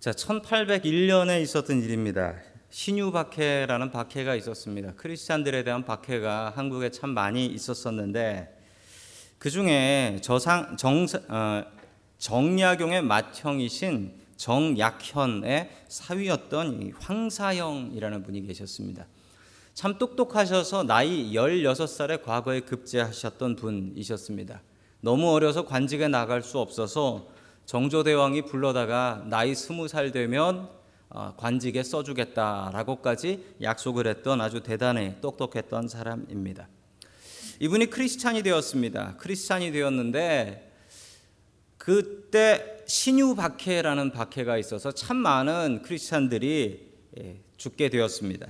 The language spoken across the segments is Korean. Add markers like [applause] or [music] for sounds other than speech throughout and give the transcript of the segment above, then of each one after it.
자, 1801년에 있었던 일입니다. 신유 박해라는 박해가 있었습니다. 크리스찬들에 대한 박해가 한국에 참 많이 있었었는데 그 중에 저상 정 어, 정약용의 맏형이신 정약현의 사위였던 이 황사영이라는 분이 계셨습니다. 참 똑똑하셔서 나이 16살에 과거에 급제하셨던 분이셨습니다. 너무 어려서 관직에 나갈 수 없어서 정조대왕이 불러다가 나이 20살 되면 어, 관직에 써주겠다라고까지 약속을 했던 아주 대단히 똑똑했던 사람입니다. 이분이 크리스찬이 되었습니다. 크리스찬이 되었는데 그때 신유 박해라는 박해가 있어서 참 많은 크리스찬들이 예, 죽게 되었습니다.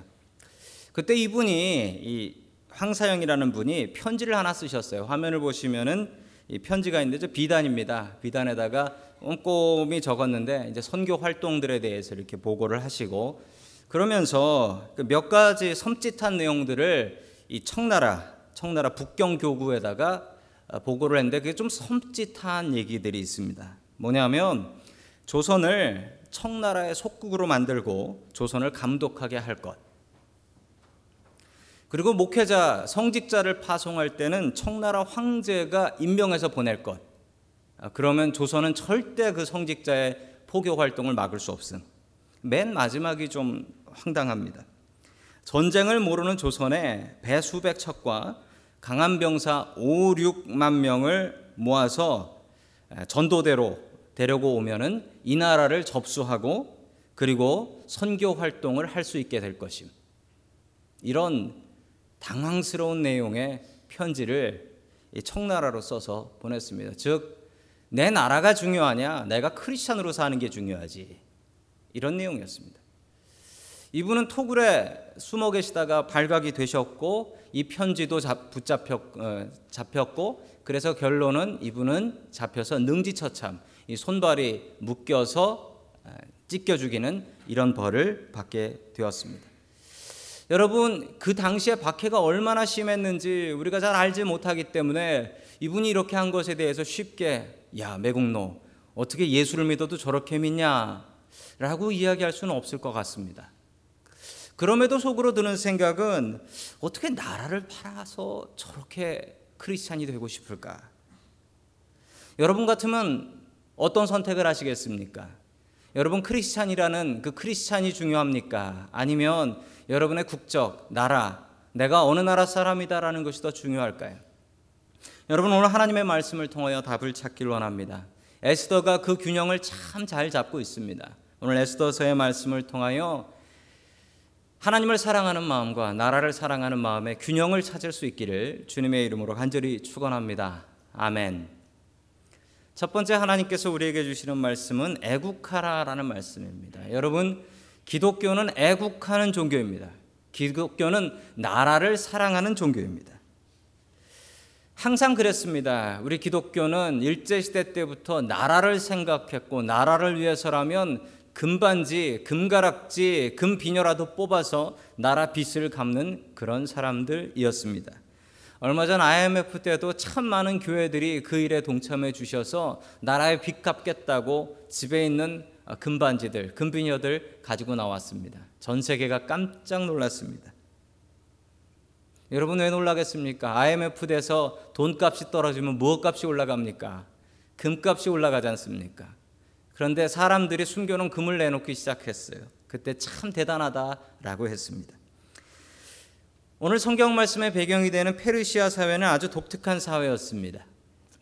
그때 이분이 이 황사영이라는 분이 편지를 하나 쓰셨어요. 화면을 보시면은 이 편지가 있는데 저 비단입니다. 비단에다가 꼼꼼히 적었는데 이제 선교 활동들에 대해서 이렇게 보고를 하시고 그러면서 그몇 가지 섬찟한 내용들을 이 청나라 청나라 북경 교구에다가 보고를 했는데 그게 좀 섬찟한 얘기들이 있습니다. 뭐냐면 조선을 청나라의 속국으로 만들고 조선을 감독하게 할 것. 그리고 목회자, 성직자를 파송할 때는 청나라 황제가 임명해서 보낼 것. 아, 그러면 조선은 절대 그 성직자의 포교 활동을 막을 수 없음. 맨 마지막이 좀 황당합니다. 전쟁을 모르는 조선에 배 수백 척과 강한 병사 5, 6만 명을 모아서 전도대로 데려고 오면은 이 나라를 접수하고 그리고 선교 활동을 할 수 있게 될 것임. 이런 당황스러운 내용의 편지를 청나라로 써서 보냈습니다. 즉, 내 나라가 중요하냐? 내가 크리스찬으로 사는 게 중요하지. 이런 내용이었습니다. 이분은 토굴에 숨어 계시다가 발각이 되셨고 이 편지도 잡, 붙잡혔, 어, 잡혔고 그래서 결론은 이분은 잡혀서 능지처참 이 손발이 묶여서 어, 찢겨 죽이는 이런 벌을 받게 되었습니다. 여러분 그 당시에 박해가 얼마나 심했는지 우리가 잘 알지 못하기 때문에 이분이 이렇게 한 것에 대해서 쉽게 야 매국노 어떻게 예수를 믿어도 저렇게 믿냐라고 이야기할 수는 없을 것 같습니다. 그럼에도 속으로 드는 생각은 어떻게 나라를 팔아서 저렇게 크리스찬이 되고 싶을까? 여러분 같으면 어떤 선택을 하시겠습니까? 여러분 크리스찬이라는 그 크리스찬이 중요합니까? 아니면 여러분의 국적, 나라, 내가 어느 나라 사람이다라는 것이 더 중요할까요? 여러분 오늘 하나님의 말씀을 통하여 답을 찾길 원합니다. 에스더가 그 균형을 참 잘 잡고 있습니다. 오늘 에스더서의 말씀을 통하여 하나님을 사랑하는 마음과 나라를 사랑하는 마음의 균형을 찾을 수 있기를 주님의 이름으로 간절히 축원합니다. 아멘. 첫 번째 하나님께서 우리에게 주시는 말씀은 애국하라라는 말씀입니다. 여러분 기독교는 애국하는 종교입니다. 기독교는 나라를 사랑하는 종교입니다. 항상 그랬습니다. 우리 기독교는 일제시대 때부터 나라를 생각했고, 나라를 위해서라면 금반지, 금가락지, 금비녀라도 뽑아서 나라 빚을 갚는 그런 사람들이었습니다. 얼마 전 IMF 때도 참 많은 교회들이 그 일에 동참해 주셔서 나라의 빚 갚겠다고 집에 있는 금반지들, 금비녀들 가지고 나왔습니다. 전 세계가 깜짝 놀랐습니다. 여러분 왜 놀라겠습니까? IMF 돼서 돈값이 떨어지면 무엇값이 올라갑니까? 금값이 올라가지 않습니까? 그런데 사람들이 숨겨놓은 금을 내놓기 시작했어요. 그때 참 대단하다라고 했습니다. 오늘 성경 말씀의 배경이 되는 페르시아 사회는 아주 독특한 사회였습니다.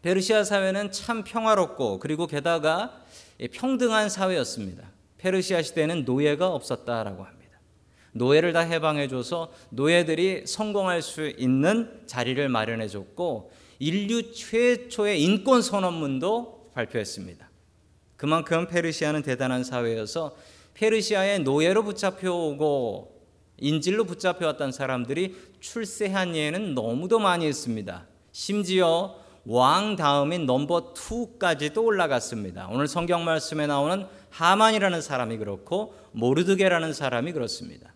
페르시아 사회는 참 평화롭고 그리고 게다가 평등한 사회였습니다. 페르시아 시대는 노예가 없었다라고 합니다. 노예를 다 해방해줘서 노예들이 성공할 수 있는 자리를 마련해줬고 인류 최초의 인권 선언문도 발표했습니다. 그만큼 페르시아는 대단한 사회여서 페르시아의 노예로 붙잡혀오고 인질로 붙잡혀왔던 사람들이 출세한 예는 너무도 많이 있습니다. 심지어 왕 다음인 넘버 2까지도 올라갔습니다. 오늘 성경 말씀에 나오는 하만이라는 사람이 그렇고 모르드게라는 사람이 그렇습니다.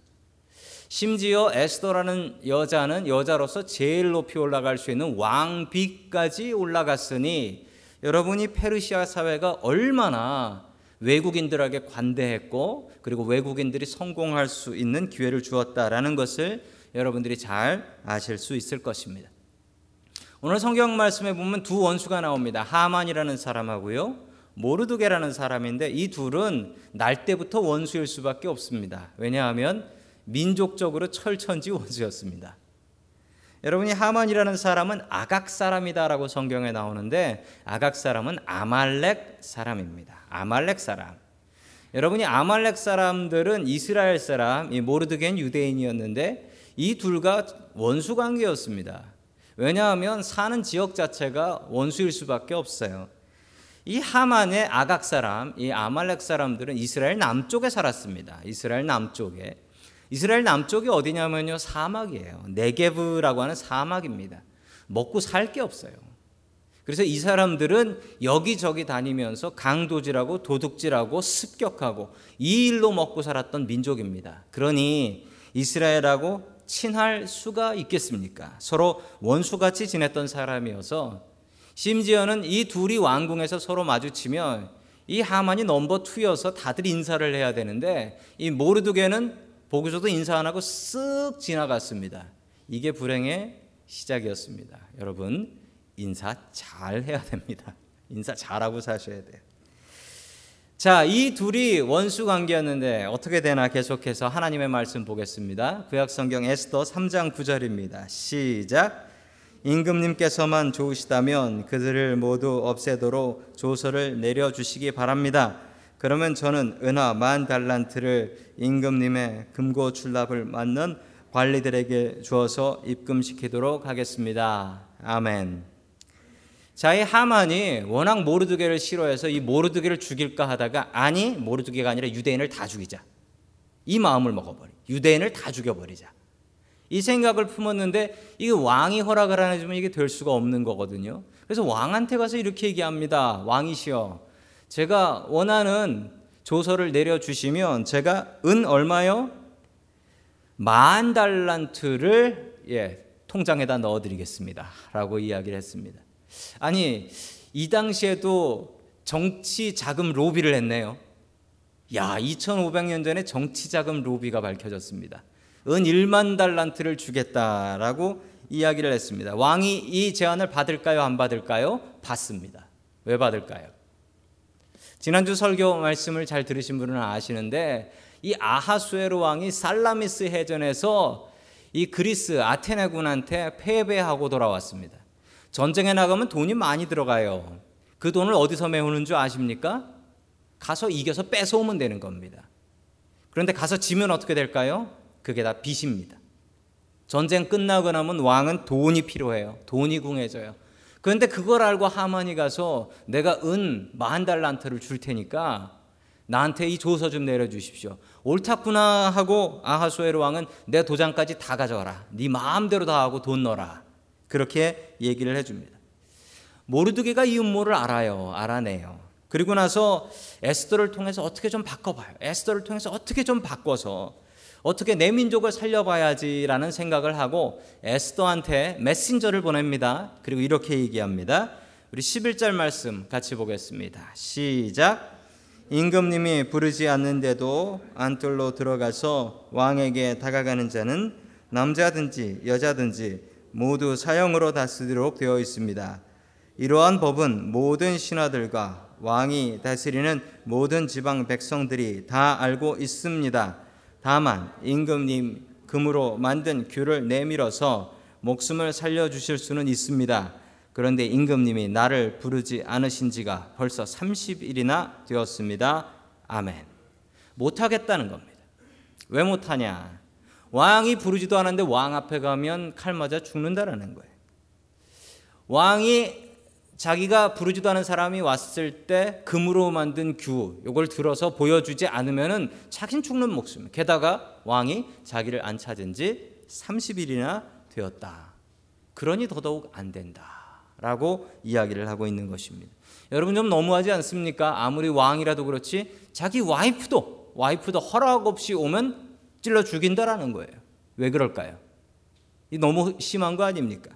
심지어 에스더라는 여자는 여자로서 제일 높이 올라갈 수 있는 왕비까지 올라갔으니 여러분이 페르시아 사회가 얼마나 외국인들에게 관대했고 그리고 외국인들이 성공할 수 있는 기회를 주었다라는 것을 여러분들이 잘 아실 수 있을 것입니다. 오늘 성경 말씀에 보면 두 원수가 나옵니다. 하만이라는 사람하고요. 모르드게라는 사람인데 이 둘은 날 때부터 원수일 수밖에 없습니다. 왜냐하면 민족적으로 철천지 원수였습니다. 여러분이 하만이라는 사람은 아각 사람이다라고 성경에 나오는데 아각 사람은 아말렉 사람입니다. 아말렉 사람. 여러분이 아말렉 사람들은 이스라엘 사람, 이 모르드겐 유대인이었는데 이 둘과 원수 관계였습니다. 왜냐하면 사는 지역 자체가 원수일 수밖에 없어요. 이 하만의 아각 사람, 이 아말렉 사람들은 이스라엘 남쪽에 살았습니다. 이스라엘 남쪽에. 이스라엘 남쪽이 어디냐면요 사막이에요. 네게브라고 하는 사막입니다. 먹고 살 게 없어요. 그래서 이 사람들은 여기저기 다니면서 강도질하고 도둑질하고 습격하고 이 일로 먹고 살았던 민족입니다. 그러니 이스라엘하고 친할 수가 있겠습니까? 서로 원수같이 지냈던 사람이어서 심지어는 이 둘이 왕궁에서 서로 마주치면 이 하만이 넘버 투여서 다들 인사를 해야 되는데 이 모르드게는 보고서도 인사 안 하고 쓱 지나갔습니다. 이게 불행의 시작이었습니다. 여러분 인사 잘 해야 됩니다. 인사 잘하고 사셔야 돼요. 자, 이 둘이 원수 관계였는데 어떻게 되나 계속해서 하나님의 말씀 보겠습니다. 구약 성경 에스더 3장 9절입니다. 시작. 임금님께서만 좋으시다면 그들을 모두 없애도록 조서를 내려 주시기 바랍니다. 그러면 저는 은하 만 달란트를 임금님의 금고 출납을 맡는 관리들에게 주어서 입금시키도록 하겠습니다. 아멘. 자, 이 하만이 워낙 모르드게를 싫어해서 이 모르드게를 죽일까 하다가 아니 모르드게가 아니라 유대인을 다 죽이자. 이 마음을 먹어버리. 유대인을 다 죽여버리자. 이 생각을 품었는데 이게 왕이 허락을 안 해주면 이게 될 수가 없는 거거든요. 그래서 왕한테 가서 이렇게 얘기합니다. 왕이시여. 제가 원하는 조서를 내려주시면 제가 은 얼마요? 만 달란트를 예, 통장에다 넣어드리겠습니다. 라고 이야기를 했습니다. 아니, 이 당시에도 정치 자금 로비를 했네요. 야, 2500년 전에 정치 자금 로비가 밝혀졌습니다. 은 1만 달란트를 주겠다라고 이야기를 했습니다. 왕이 이 제안을 받을까요? 안 받을까요? 받습니다. 왜 받을까요? 지난주 설교 말씀을 잘 들으신 분은 아시는데 이 아하수에로 왕이 살라미스 해전에서 이 그리스 아테네군한테 패배하고 돌아왔습니다. 전쟁에 나가면 돈이 많이 들어가요. 그 돈을 어디서 메우는 줄 아십니까? 가서 이겨서 뺏어오면 되는 겁니다. 그런데 가서 지면 어떻게 될까요? 그게 다 빚입니다. 전쟁 끝나고 나면 왕은 돈이 필요해요. 돈이 궁해져요. 그런데 그걸 알고 하만이 가서 내가 은 만 달란트를 줄 테니까 나한테 이 조서 좀 내려주십시오. 옳다구나 하고 아하수에르 왕은 내 도장까지 다 가져가라. 네 마음대로 다 하고 돈 넣어라. 그렇게 얘기를 해줍니다. 모르드게가 이 음모를 알아요. 알아내요. 그리고 나서 에스더를 통해서 어떻게 좀 바꿔봐요. 에스더를 통해서 어떻게 좀 바꿔서 어떻게 내 민족을 살려봐야지라는 생각을 하고 에스더한테 메신저를 보냅니다. 그리고 이렇게 얘기합니다. 우리 11절 말씀 같이 보겠습니다. 시작. 임금님이 부르지 않는데도 안뜰로 들어가서 왕에게 다가가는 자는 남자든지 여자든지 모두 사형으로 다스리도록 되어 있습니다. 이러한 법은 모든 신하들과 왕이 다스리는 모든 지방 백성들이 다 알고 있습니다. 다만 임금님 금으로 만든 규를 내밀어서 목숨을 살려 주실 수는 있습니다. 그런데 임금님이 나를 부르지 않으신 지가 벌써 30일이나 되었습니다. 아멘. 못 하겠다는 겁니다. 왜 못 하냐? 왕이 부르지도 않았는데 왕 앞에 가면 칼 맞아 죽는다라는 거예요. 왕이 자기가 부르지도 않은 사람이 왔을 때 금으로 만든 규 이걸 들어서 보여주지 않으면은 자긴 죽는 목숨. 게다가 왕이 자기를 안 찾은 지 30일이나 되었다. 그러니 더더욱 안 된다 라고 이야기를 하고 있는 것입니다. 여러분 좀 너무하지 않습니까? 아무리 왕이라도 그렇지 자기 와이프도 와이프도 허락 없이 오면 찔러 죽인다라는 거예요. 왜 그럴까요? 이 너무 심한 거 아닙니까?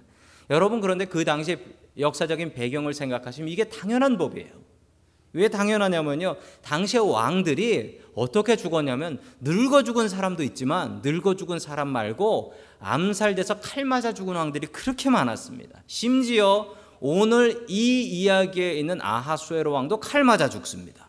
여러분 그런데 그 당시에 역사적인 배경을 생각하시면 이게 당연한 법이에요. 왜 당연하냐면요. 당시의 왕들이 어떻게 죽었냐면 늙어 죽은 사람도 있지만 늙어 죽은 사람 말고 암살돼서 칼 맞아 죽은 왕들이 그렇게 많았습니다. 심지어 오늘 이 이야기에 있는 아하수에로 왕도 칼 맞아 죽습니다.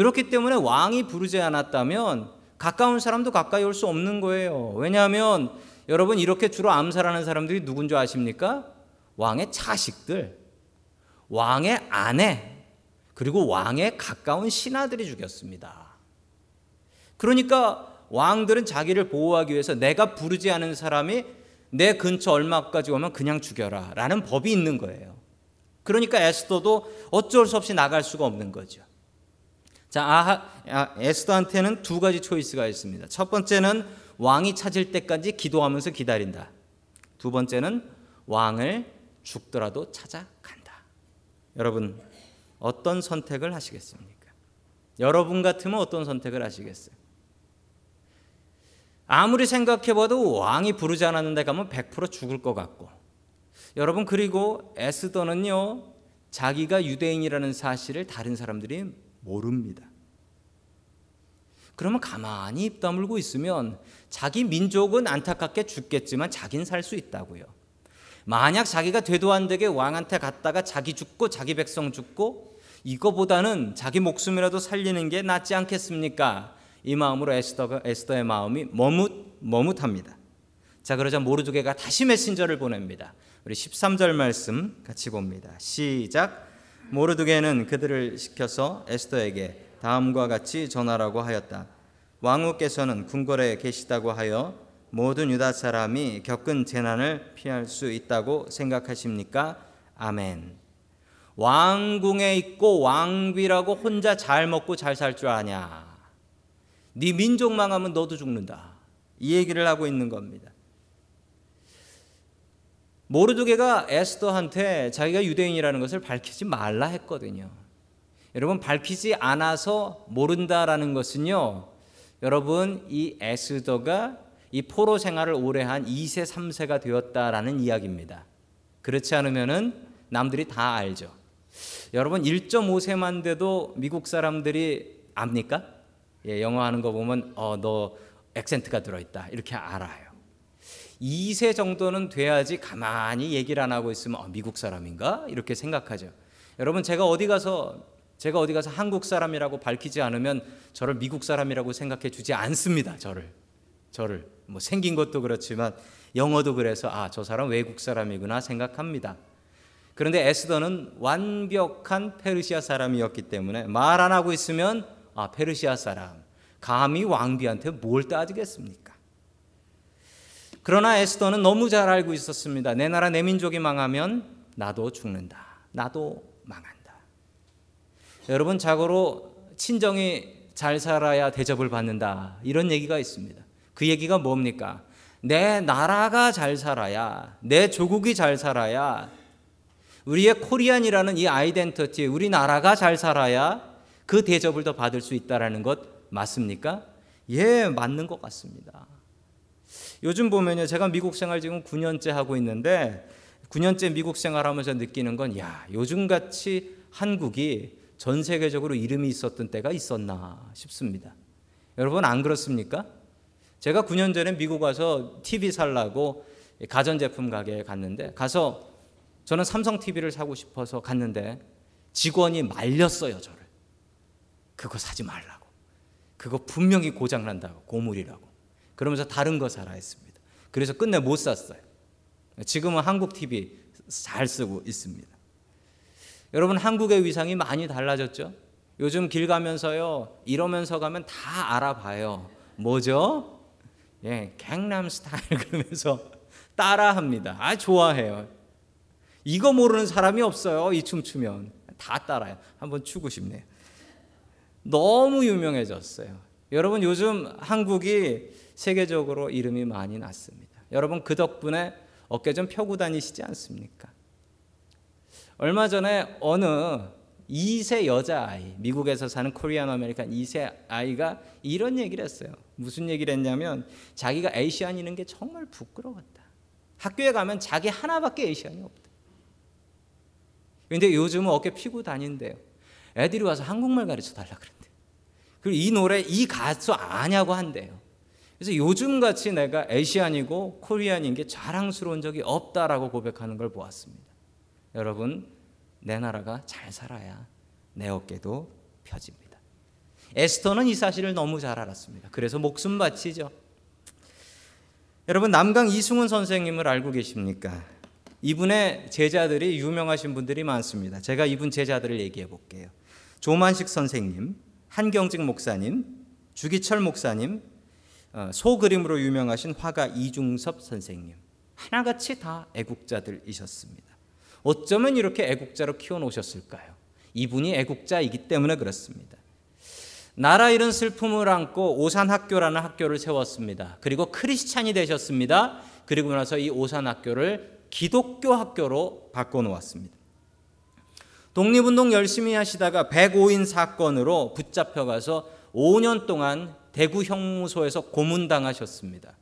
그렇기 때문에 왕이 부르지 않았다면 가까운 사람도 가까이 올 수 없는 거예요. 왜냐하면 여러분 이렇게 주로 암살하는 사람들이 누군 줄 아십니까? 왕의 자식들, 왕의 아내, 그리고 왕의 가까운 신하들이 죽였습니다. 그러니까 왕들은 자기를 보호하기 위해서 내가 부르지 않은 사람이 내 근처 얼마까지 오면 그냥 죽여라 라는 법이 있는 거예요. 그러니까 에스더도 어쩔 수 없이 나갈 수가 없는 거죠. 자, 아하, 아, 에스더한테는 두 가지 초이스가 있습니다. 첫 번째는 왕이 찾을 때까지 기도하면서 기다린다. 두 번째는 왕을 죽더라도 찾아간다. 여러분, 어떤 선택을 하시겠습니까? 여러분 같으면 어떤 선택을 하시겠어요? 아무리 생각해봐도 왕이 부르지 않았는데 가면 100% 죽을 것 같고 여러분 그리고 에스더는요 자기가 유대인이라는 사실을 다른 사람들이 모릅니다. 그러면 가만히 입 다물고 있으면 자기 민족은 안타깝게 죽겠지만 자긴 살 수 있다고요. 만약 자기가 되도 안 되게 왕한테 갔다가 자기 죽고 자기 백성 죽고 이거보다는 자기 목숨이라도 살리는 게 낫지 않겠습니까? 이 마음으로 에스더가 에스더의 마음이 머뭇 머뭇합니다. 자 그러자 모르드게가 다시 메신저를 보냅니다. 우리 13절 말씀 같이 봅니다. 시작. 모르드게는 그들을 시켜서 에스더에게 다음과 같이 전하라고 하였다. 왕후께서는 궁궐에 계시다고 하여 모든 유다 사람이 겪은 재난을 피할 수 있다고 생각하십니까? 아멘. 왕궁에 있고 왕비라고 혼자 잘 먹고 잘 살 줄 아냐? 네 민족 망하면 너도 죽는다. 이 얘기를 하고 있는 겁니다. 모르드게가 에스더한테 자기가 유대인이라는 것을 밝히지 말라 했거든요. 여러분 밝히지 않아서 모른다라는 것은요. 여러분 이 에스더가 이 포로 생활을 오래 한 2세 3세가 되었다라는 이야기입니다. 그렇지 않으면은 남들이 다 알죠. 여러분 1.5세만 돼도 미국 사람들이 압니까? 예, 영어 하는 거 보면 어, 너 액센트가 들어 있다 이렇게 알아요. 2세 정도는 돼야지 가만히 얘기를 안 하고 있으면 어, 미국 사람인가 이렇게 생각하죠. 여러분 제가 어디 가서 제가 어디 가서 한국 사람이라고 밝히지 않으면 저를 미국 사람이라고 생각해 주지 않습니다. 저를 저를 뭐 생긴 것도 그렇지만 영어도 그래서 아 저 사람 외국 사람이구나 생각합니다. 그런데 에스더는 완벽한 페르시아 사람이었기 때문에 말 안 하고 있으면 아, 페르시아 사람. 감히 왕비한테 뭘 따지겠습니까? 그러나 에스더는 너무 잘 알고 있었습니다. 내 나라 내 민족이 망하면 나도 죽는다. 나도 망한다. 여러분 자고로 친정이 잘 살아야 대접을 받는다. 이런 얘기가 있습니다. 그 얘기가 뭡니까? 내 나라가 잘 살아야 내 조국이 잘 살아야 우리의 코리안이라는 이 아이덴티티 우리 나라가 잘 살아야 그 대접을 더 받을 수 있다라는 것 맞습니까? 예, 맞는 것 같습니다. 요즘 보면요, 제가 미국 생활 지금 9년째 하고 있는데 9년째 미국 생활하면서 느끼는 건 야, 요즘 같이 한국이 전 세계적으로 이름이 있었던 때가 있었나 싶습니다. 여러분 안 그렇습니까? 제가 9년 전에 미국 와서 TV 살라고 가전제품 가게에 갔는데 가서 저는 삼성 TV를 사고 싶어서 갔는데 직원이 말렸어요, 저를. 그거 사지 말라고. 그거 분명히 고장 난다고 고물이라고. 그러면서 다른 거 사라 했습니다. 그래서 끝내 못 샀어요. 지금은 한국 TV 잘 쓰고 있습니다. 여러분 한국의 위상이 많이 달라졌죠? 요즘 길 가면서요 이러면서 가면 다 알아봐요. 뭐죠? 예, 강남 스타일 그러면서 [laughs] 따라합니다. 아 좋아해요. 이거 모르는 사람이 없어요. 이 춤추면 다 따라요. 한번 추고 싶네요. 너무 유명해졌어요. 여러분 요즘 한국이 세계적으로 이름이 많이 났습니다. 여러분 그 덕분에 어깨 좀 펴고 다니시지 않습니까? 얼마 전에 어느 2세 여자아이, 미국에서 사는 Korean American 2세 아이가 이런 얘기를 했어요. 무슨 얘기를 했냐면 자기가 Asian이는 게 정말 부끄러웠다. 학교에 가면 자기 하나밖에 Asian이 없다. 근데 요즘은 어깨 피고 다닌대요. 애들이 와서 한국말 가르쳐 달라 그런대. 그리고 이 노래 이 가수 아냐고 한대요. 그래서 요즘 같이 내가 에시안이고 코리안인 게 자랑스러운 적이 없다라고 고백하는 걸 보았습니다. 여러분, 내 나라가 잘 살아야 내 어깨도 펴집니다. 에스터는 이 사실을 너무 잘 알았습니다. 그래서 목숨 바치죠. 여러분 남강 이승훈 선생님을 알고 계십니까? 이분의 제자들이 유명하신 분들이 많습니다. 제가 이분 제자들을 얘기해 볼게요. 조만식 선생님, 한경직 목사님, 주기철 목사님, 어, 소그림으로 유명하신 화가 이중섭 선생님. 하나같이 다 애국자들이셨습니다. 어쩌면 이렇게 애국자로 키워놓으셨을까요? 이분이 애국자이기 때문에 그렇습니다. 나라 잃은 슬픔을 안고 오산학교라는 학교를 세웠습니다. 그리고 크리스찬이 되셨습니다. 그리고 나서 이 오산학교를 기독교 학교로 바꿔놓았습니다. 독립운동 열심히 하시다가 105인 사건으로 붙잡혀가서 5년 동안 대구 형무소에서 고문당하셨습니다.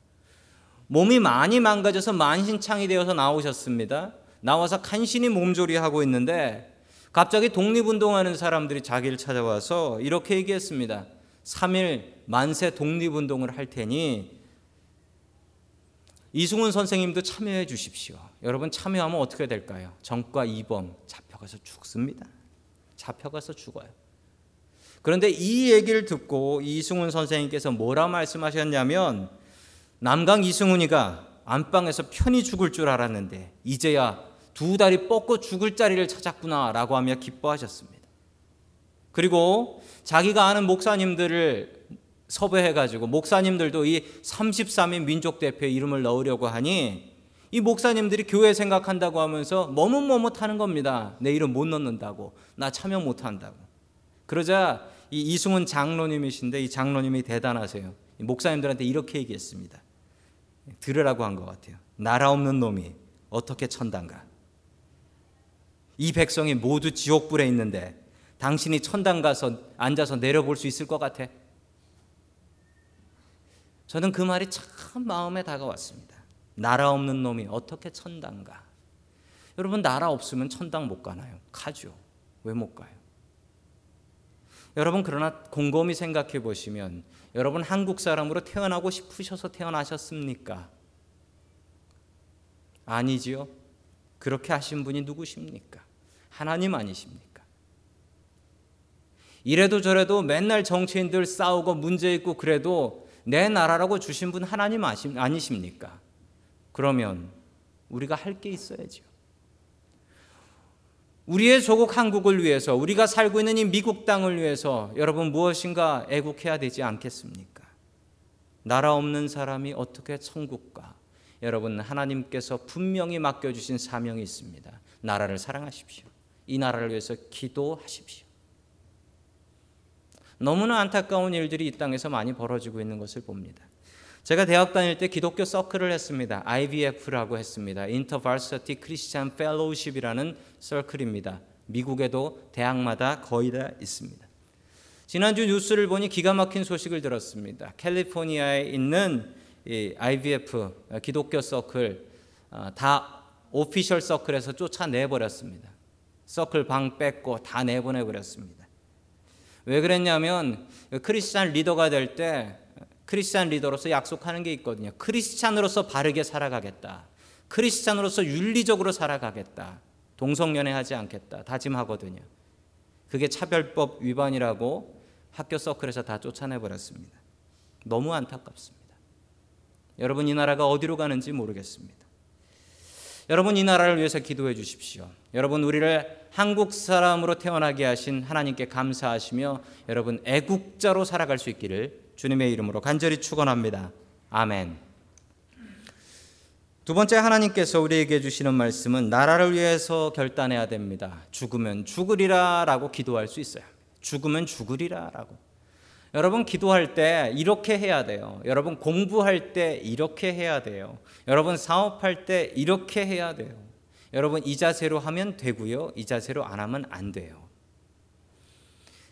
몸이 많이 망가져서 만신창이 되어서 나오셨습니다. 나와서 간신히 몸조리하고 있는데 갑자기 독립운동하는 사람들이 자기를 찾아와서 이렇게 얘기했습니다. 3일 만세 독립운동을 할 테니 이승훈 선생님도 참여해 주십시오. 여러분 참여하면 어떻게 될까요? 정과 이범 잡혀가서 죽습니다. 잡혀가서 죽어요. 그런데 이 얘기를 듣고 이승훈 선생님께서 뭐라 말씀하셨냐면 남강 이승훈이가 안방에서 편히 죽을 줄 알았는데 이제야 두 다리 뻗고 죽을 자리를 찾았구나라고 하며 기뻐하셨습니다. 그리고 자기가 아는 목사님들을 섭외해 가지고 목사님들도 이 33인 민족 대표의 이름을 넣으려고 하니 이 목사님들이 교회 생각한다고 하면서 머뭇머뭇하는 겁니다. 내 이름 못 넣는다고. 나 참여 못 한다고. 그러자 이 이승훈 장로님이신데 이 장로님이 대단하세요. 목사님들한테 이렇게 얘기했습니다. 들으라고 한 것 같아요. 나라 없는 놈이 어떻게 천당가? 이 백성이 모두 지옥불에 있는데 당신이 천당 가서 앉아서 내려볼 수 있을 것 같아? 저는 그 말이 참 마음에 다가왔습니다. 나라 없는 놈이 어떻게 천당 가? 여러분 나라 없으면 천당 못 가나요? 가죠. 왜 못 가요? 여러분 그러나 곰곰이 생각해 보시면 여러분 한국 사람으로 태어나고 싶으셔서 태어나셨습니까? 아니지요. 그렇게 하신 분이 누구십니까? 하나님 아니십니까? 이래도 저래도 맨날 정치인들 싸우고 문제 있고 그래도 내 나라라고 주신 분 하나님 아니십니까? 그러면 우리가 할 게 있어야죠. 우리의 조국 한국을 위해서 우리가 살고 있는 이 미국 땅을 위해서 여러분 무엇인가 애국해야 되지 않겠습니까? 나라 없는 사람이 어떻게 천국 가? 여러분 하나님께서 분명히 맡겨 주신 사명이 있습니다. 나라를 사랑하십시오. 이 나라를 위해서 기도하십시오. 너무나 안타까운 일들이 이 땅에서 많이 벌어지고 있는 것을 봅니다. 제가 대학 다닐 때 기독교 서클을 했습니다. IVF라고 했습니다. Intervarsity Christian Fellowship이라는 서클입니다. 미국에도 대학마다 거의 다 있습니다. 지난주 뉴스를 보니 기가 막힌 소식을 들었습니다. 캘리포니아에 있는 IVF 기독교 서클 아, 다 오피셜 서클에서 쫓아내 버렸습니다. 서클 방 뺏고 다 내보내 버렸습니다. 왜 그랬냐면 크리스찬 리더가 될 때 크리스찬 리더로서 약속하는 게 있거든요. 크리스찬으로서 바르게 살아가겠다. 크리스찬으로서 윤리적으로 살아가겠다. 동성연애 하지 않겠다. 다짐하거든요. 그게 차별법 위반이라고 학교 서클에서 다 쫓아내 버렸습니다. 너무 안타깝습니다. 여러분 이 나라가 어디로 가는지 모르겠습니다. 여러분 이 나라를 위해서 기도해 주십시오. 여러분 우리를 한국 사람으로 태어나게 하신 하나님께 감사하시며 여러분 애국자로 살아갈 수 있기를 주님의 이름으로 간절히 축원합니다. 아멘. 두 번째 하나님께서 우리에게 주시는 말씀은 나라를 위해서 결단해야 됩니다. 죽으면 죽으리라라고 기도할 수 있어요. 죽으면 죽으리라라고. 여러분 기도할 때 이렇게 해야 돼요. 여러분 공부할 때 이렇게 해야 돼요. 여러분 사업할 때 이렇게 해야 돼요. 여러분 이 자세로 하면 되고요. 이 자세로 안 하면 안 돼요.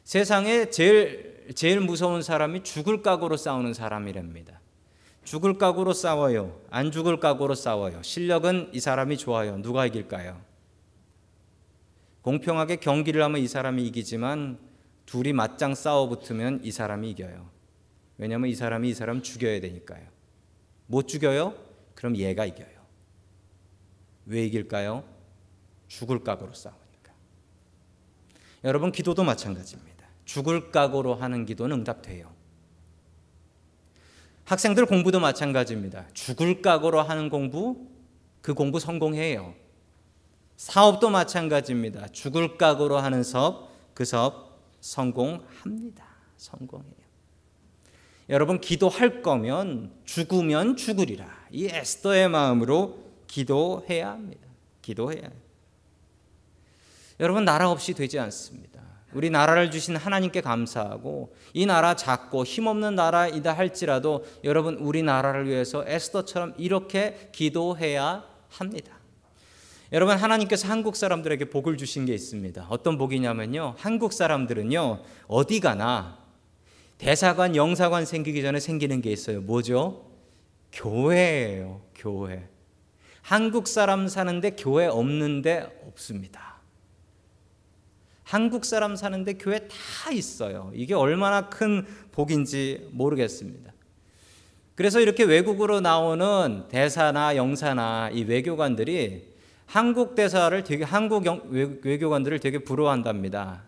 세상에 제일 제일 무서운 사람이 죽을 각오로 싸우는 사람이랍니다. 죽을 각오로 싸워요. 안 죽을 각오로 싸워요. 실력은 이 사람이 좋아요. 누가 이길까요? 공평하게 경기를 하면 이 사람이 이기지만 둘이 맞짱 싸워 붙으면 이 사람이 이겨요. 왜냐하면 이 사람이 이 사람 죽여야 되니까요. 못 죽여요? 그럼 얘가 이겨요. 왜 이길까요? 죽을 각오로 싸우니까. 여러분 기도도 마찬가지입니다. 죽을 각오로 하는 기도는 응답돼요. 학생들 공부도 마찬가지입니다. 죽을 각오로 하는 공부 그 공부 성공해요. 사업도 마찬가지입니다. 죽을 각오로 하는 사업 그 사업 성공합니다. 성공해요. 여러분 기도할 거면 죽으면 죽으리라. 이 에스더의 마음으로 기도해야 합니다. 기도해야 해요. 여러분 나라 없이 되지 않습니다. 우리 나라를 주신 하나님께 감사하고 이 나라 작고 힘없는 나라이다 할지라도 여러분 우리 나라를 위해서 에스더처럼 이렇게 기도해야 합니다. 여러분 하나님께서 한국 사람들에게 복을 주신 게 있습니다. 어떤 복이냐면요. 한국 사람들은요. 어디 가나 대사관, 영사관 생기기 전에 생기는 게 있어요. 뭐죠? 교회예요. 교회. 한국 사람 사는데 교회 없는데 없습니다. 한국 사람 사는데 교회 다 있어요. 이게 얼마나 큰 복인지 모르겠습니다. 그래서 이렇게 외국으로 나오는 대사나 영사나 이 외교관들이 한국 대사를 되게 한국 외교관들을 되게 부러워한답니다.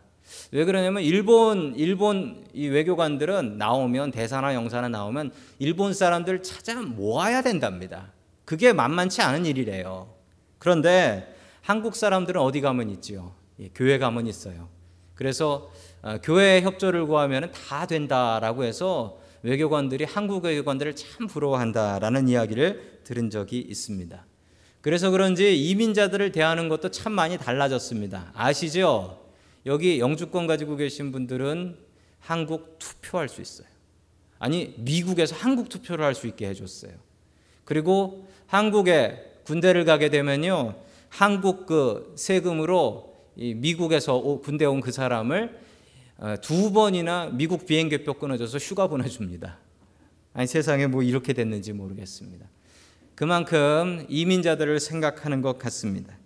왜 그러냐면 일본 일본 이 외교관들은 나오면 대사나 영사나 나오면 일본 사람들 찾아 모아야 된답니다. 그게 만만치 않은 일이래요. 그런데 한국 사람들은 어디 가면 있지요? 예, 교회 가면 있어요. 그래서 어, 교회 협조를 구하면 다 된다라고 해서 외교관들이 한국 외교관들을 참 부러워한다라는 이야기를 들은 적이 있습니다. 그래서 그런지 이민자들을 대하는 것도 참 많이 달라졌습니다. 아시죠? 여기 영주권 가지고 계신 분들은 한국 투표할 수 있어요. 아니, 미국에서 한국 투표를 할 수 있게 해줬어요. 그리고 한국에 군대를 가게 되면요, 한국 그 세금으로 미국에서 군대 온 그 사람을 어, 두 번이나 미국 비행기표 끊어줘서 휴가 보내줍니다. 아니 세상에 뭐 이렇게 됐는지 모르겠습니다. 그만큼 이민자들을 생각하는 것 같습니다.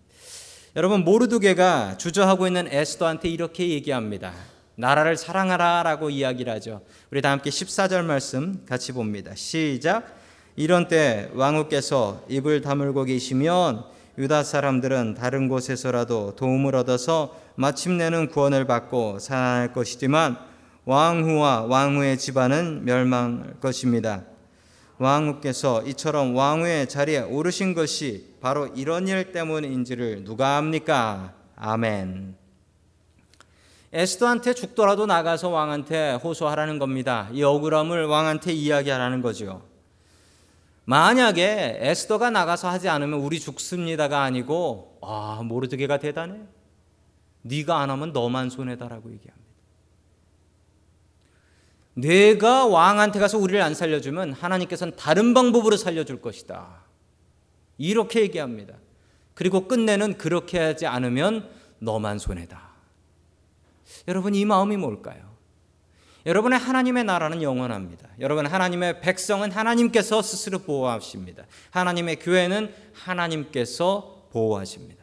여러분 모르드게가 주저하고 있는 에스더한테 이렇게 얘기합니다. 나라를 사랑하라라고 이야기를 하죠. 우리 다 함께 14절 말씀 같이 봅니다. 시작. 이런 때 왕후께서 입을 다물고 계시면 유다 사람들은 다른 곳에서라도 도움을 얻어서 마침내는 구원을 받고 살아날 것이지만 왕후와 왕후의 집안은 멸망할 것입니다. 왕후께서 이처럼 왕후의 자리에 오르신 것이 바로 이런 일 때문인지를 누가 압니까? 아멘. 에스더한테 죽더라도 나가서 왕한테 호소하라는 겁니다. 이 억울함을 왕한테 이야기하라는 거죠. 만약에 에스더가 나가서 하지 않으면 우리 죽습니다가 아니고 아 모르드게가 대단해. 네가 안 하면 너만 손해다라고 얘기합니다. 내가 왕한테 가서 우리를 안 살려주면 하나님께서는 다른 방법으로 살려줄 것이다. 이렇게 얘기합니다. 그리고 끝내는 그렇게 하지 않으면 너만 손해다. 여러분 이 마음이 뭘까요? 여러분의 하나님의 나라는 영원합니다. 여러분 하나님의 백성은 하나님께서 스스로 보호하십니다. 하나님의 교회는 하나님께서 보호하십니다.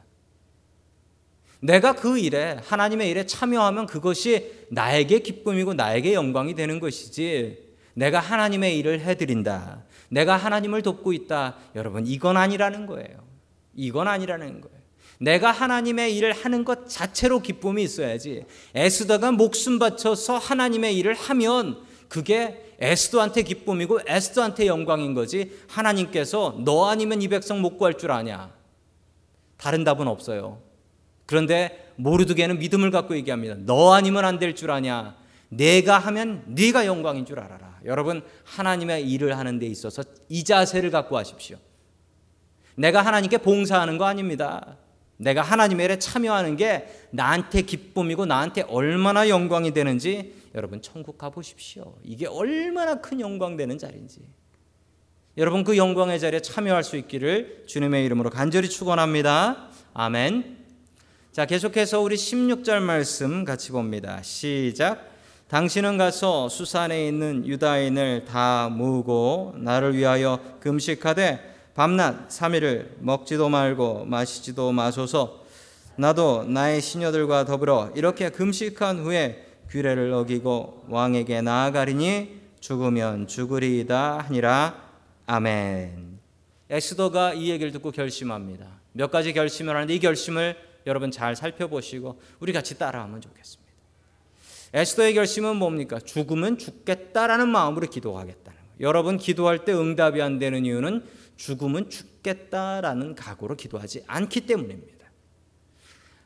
내가 그 일에 하나님의 일에 참여하면 그것이 나에게 기쁨이고 나에게 영광이 되는 것이지 내가 하나님의 일을 해 드린다. 내가 하나님을 돕고 있다. 여러분 이건 아니라는 거예요. 이건 아니라는 거예요. 내가 하나님의 일을 하는 것 자체로 기쁨이 있어야지. 에스더가 목숨 바쳐서 하나님의 일을 하면 그게 에스더한테 기쁨이고 에스더한테 영광인 거지. 하나님께서 너 아니면 이 백성 못 구할 줄 아냐. 다른 답은 없어요. 그런데 모르드게는 믿음을 갖고 얘기합니다. 너 아니면 안 될 줄 아냐. 내가 하면 네가 영광인 줄 알아라. 여러분 하나님의 일을 하는 데 있어서 이 자세를 갖고 하십시오. 내가 하나님께 봉사하는 거 아닙니다. 내가 하나님의 일에 참여하는 게 나한테 기쁨이고 나한테 얼마나 영광이 되는지 여러분 천국 가보십시오. 이게 얼마나 큰 영광 되는 자리인지. 여러분 그 영광의 자리에 참여할 수 있기를 주님의 이름으로 간절히 축원합니다. 아멘. 자, 계속해서 우리 16절 말씀 같이 봅니다. 시작. 당신은 가서 수산에 있는 유다인을 다 모으고 나를 위하여 금식하되 밤낮 3일을 먹지도 말고 마시지도 마소서 나도 나의 시녀들과 더불어 이렇게 금식한 후에 규례를 어기고 왕에게 나아가리니 죽으면 죽으리이다 하니라 아멘. 에스더가 이 얘기를 듣고 결심합니다. 몇 가지 결심을 하는데 이 결심을 여러분 잘 살펴보시고 우리 같이 따라하면 좋겠습니다. 에스더의 결심은 뭡니까? 죽으면 죽겠다라는 마음으로 기도하겠다는 거예요. 여러분 기도할 때 응답이 안 되는 이유는 죽으면 죽겠다라는 각오로 기도하지 않기 때문입니다.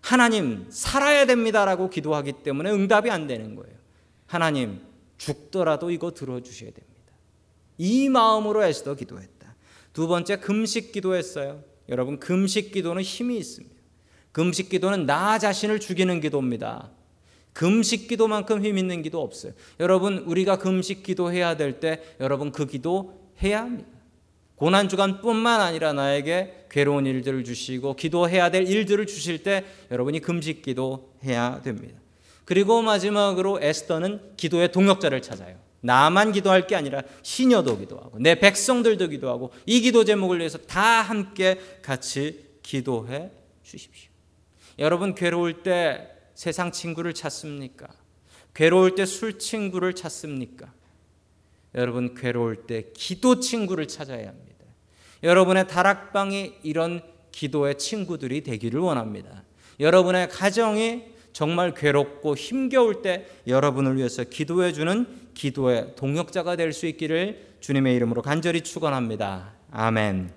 하나님 살아야 됩니다라고 기도하기 때문에 응답이 안 되는 거예요. 하나님 죽더라도 이거 들어주셔야 됩니다. 이 마음으로 에스더 기도했다. 두 번째 금식 기도했어요. 여러분 금식 기도는 힘이 있습니다. 금식 기도는 나 자신을 죽이는 기도입니다. 금식 기도만큼 힘 있는 기도 없어요. 여러분 우리가 금식 기도해야 될 때 여러분 그 기도 해야 합니다. 고난 주간뿐만 아니라 나에게 괴로운 일들을 주시고 기도해야 될 일들을 주실 때 여러분이 금식 기도해야 됩니다. 그리고 마지막으로 에스더는 기도의 동역자를 찾아요. 나만 기도할 게 아니라 시녀도 기도하고 내 백성들도 기도하고 이 기도 제목을 위해서 다 함께 같이 기도해 주십시오. 여러분 괴로울 때 세상 친구를 찾습니까? 괴로울 때 술 친구를 찾습니까? 여러분 괴로울 때 기도 친구를 찾아야 합니다. 여러분의 다락방이 이런 기도의 친구들이 되기를 원합니다. 여러분의 가정이 정말 괴롭고 힘겨울 때 여러분을 위해서 기도해 주는 기도의 동역자가 될 수 있기를 주님의 이름으로 간절히 축원합니다. 아멘.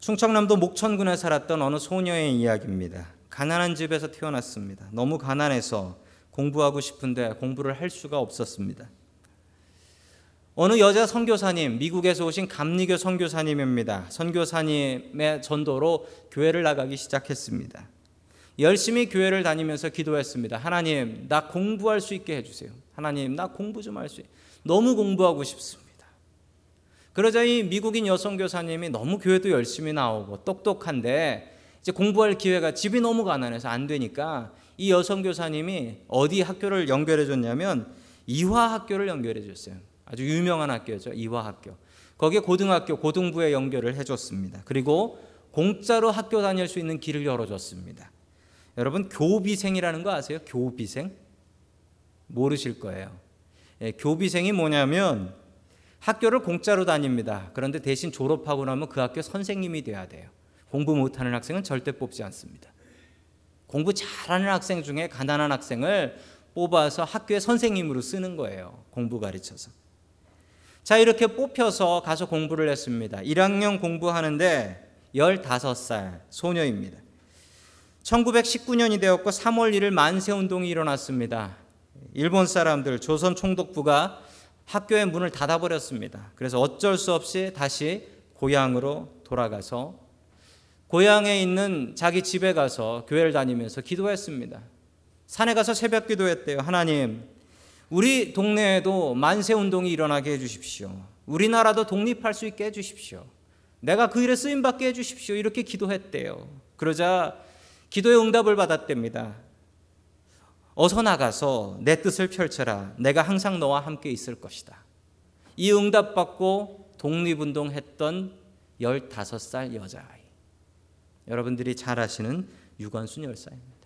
충청남도 목천군에 살았던 어느 소녀의 이야기입니다. 가난한 집에서 태어났습니다. 너무 가난해서 공부하고 싶은데 공부를 할 수가 없었습니다. 어느 여자 선교사님, 미국에서 오신 감리교 선교사님입니다. 선교사님의 전도로 교회를 나가기 시작했습니다. 열심히 교회를 다니면서 기도했습니다. 하나님, 나 공부할 수 있게 해주세요. 하나님, 나 공부 좀 할 수, 너무 공부하고 싶습니다. 그러자 이 미국인 여성 교사님이 너무 교회도 열심히 나오고 똑똑한데 이제 공부할 기회가 집이 너무 가난해서 안 되니까 이 여성 교사님이 어디 학교를 연결해 줬냐면 이화 학교를 연결해 줬어요. 아주 유명한 학교죠. 이화 학교. 거기에 고등학교 고등부에 연결을 해 줬습니다. 그리고 공짜로 학교 다닐 수 있는 길을 열어 줬습니다. 여러분 교비생이라는 거 아세요? 교비생? 모르실 거예요. 예, 교비생이 뭐냐면 학교를 공짜로 다닙니다. 그런데 대신 졸업하고 나면 그 학교 선생님이 돼야 돼요. 공부 못하는 학생은 절대 뽑지 않습니다. 공부 잘하는 학생 중에 가난한 학생을 뽑아서 학교의 선생님으로 쓰는 거예요. 공부 가르쳐서. 자, 이렇게 뽑혀서 가서 공부를 했습니다. 1학년 공부하는데 15살 소녀입니다. 1919년이 되었고 3월 1일 만세 운동이 일어났습니다. 일본 사람들 조선 총독부가 학교의 문을 닫아 버렸습니다. 그래서 어쩔 수 없이 다시 고향으로 돌아가서 고향에 있는 자기 집에 가서 교회를 다니면서 기도했습니다. 산에 가서 새벽 기도했대요. 하나님, 우리 동네에도 만세 운동이 일어나게 해 주십시오. 우리나라도 독립할 수 있게 해 주십시오. 내가 그 일에 쓰임 받게 해 주십시오. 이렇게 기도했대요. 그러자 기도의 응답을 받았답니다. 어서 나가서 내 뜻을 펼쳐라. 내가 항상 너와 함께 있을 것이다. 이 응답 받고 독립운동 했던 15살 여자아이. 여러분들이 잘 아시는 유관순 열사입니다.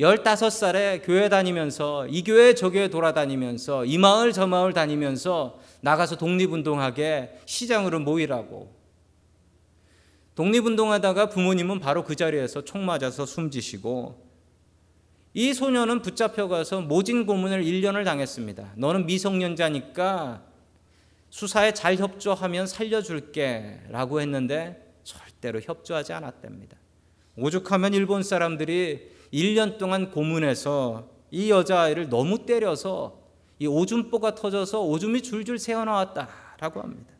15살에 교회 다니면서 이 교회 저 교회 돌아다니면서 이 마을 저 마을 다니면서 나가서 독립운동하게 시장으로 모이라고 독립운동하다가 부모님은 바로 그 자리에서 총 맞아서 숨지시고 이 소녀는 붙잡혀 가서 모진 고문을 1년을 당했습니다. 너는 미성년자니까 수사에 잘 협조하면 살려줄게 라고 했는데 절대로 협조하지 않았답니다. 오죽하면 일본 사람들이 1년 동안 고문해서 이 여자아이를 너무 때려서 이 오줌보가 터져서 오줌이 줄줄 새어나왔다라고 합니다.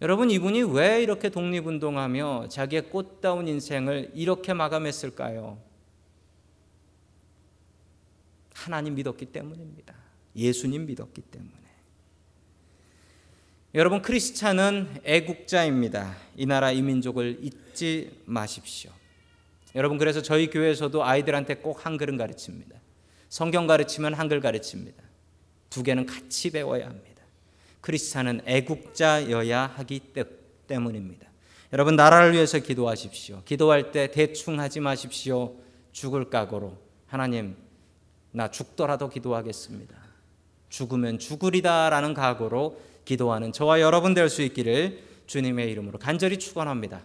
여러분 이분이 왜 이렇게 독립운동하며 자기의 꽃다운 인생을 이렇게 마감했을까요? 하나님 믿었기 때문입니다. 예수님 믿었기 때문에. 여러분 크리스찬은 애국자입니다. 이 나라 이 민족을 잊지 마십시오. 여러분 그래서 저희 교회에서도 아이들한테 꼭 한글은 가르칩니다. 성경 가르치면 한글 가르칩니다. 두 개는 같이 배워야 합니다. 크리스찬은 애국자여야 하기 때문입니다. 여러분 나라를 위해서 기도하십시오. 기도할 때 대충 하지 마십시오. 죽을 각오로 하나님 나 죽더라도 기도하겠습니다. 죽으면 죽으리다라는 각오로 기도하는 저와 여러분 될 수 있기를 주님의 이름으로 간절히 축원합니다.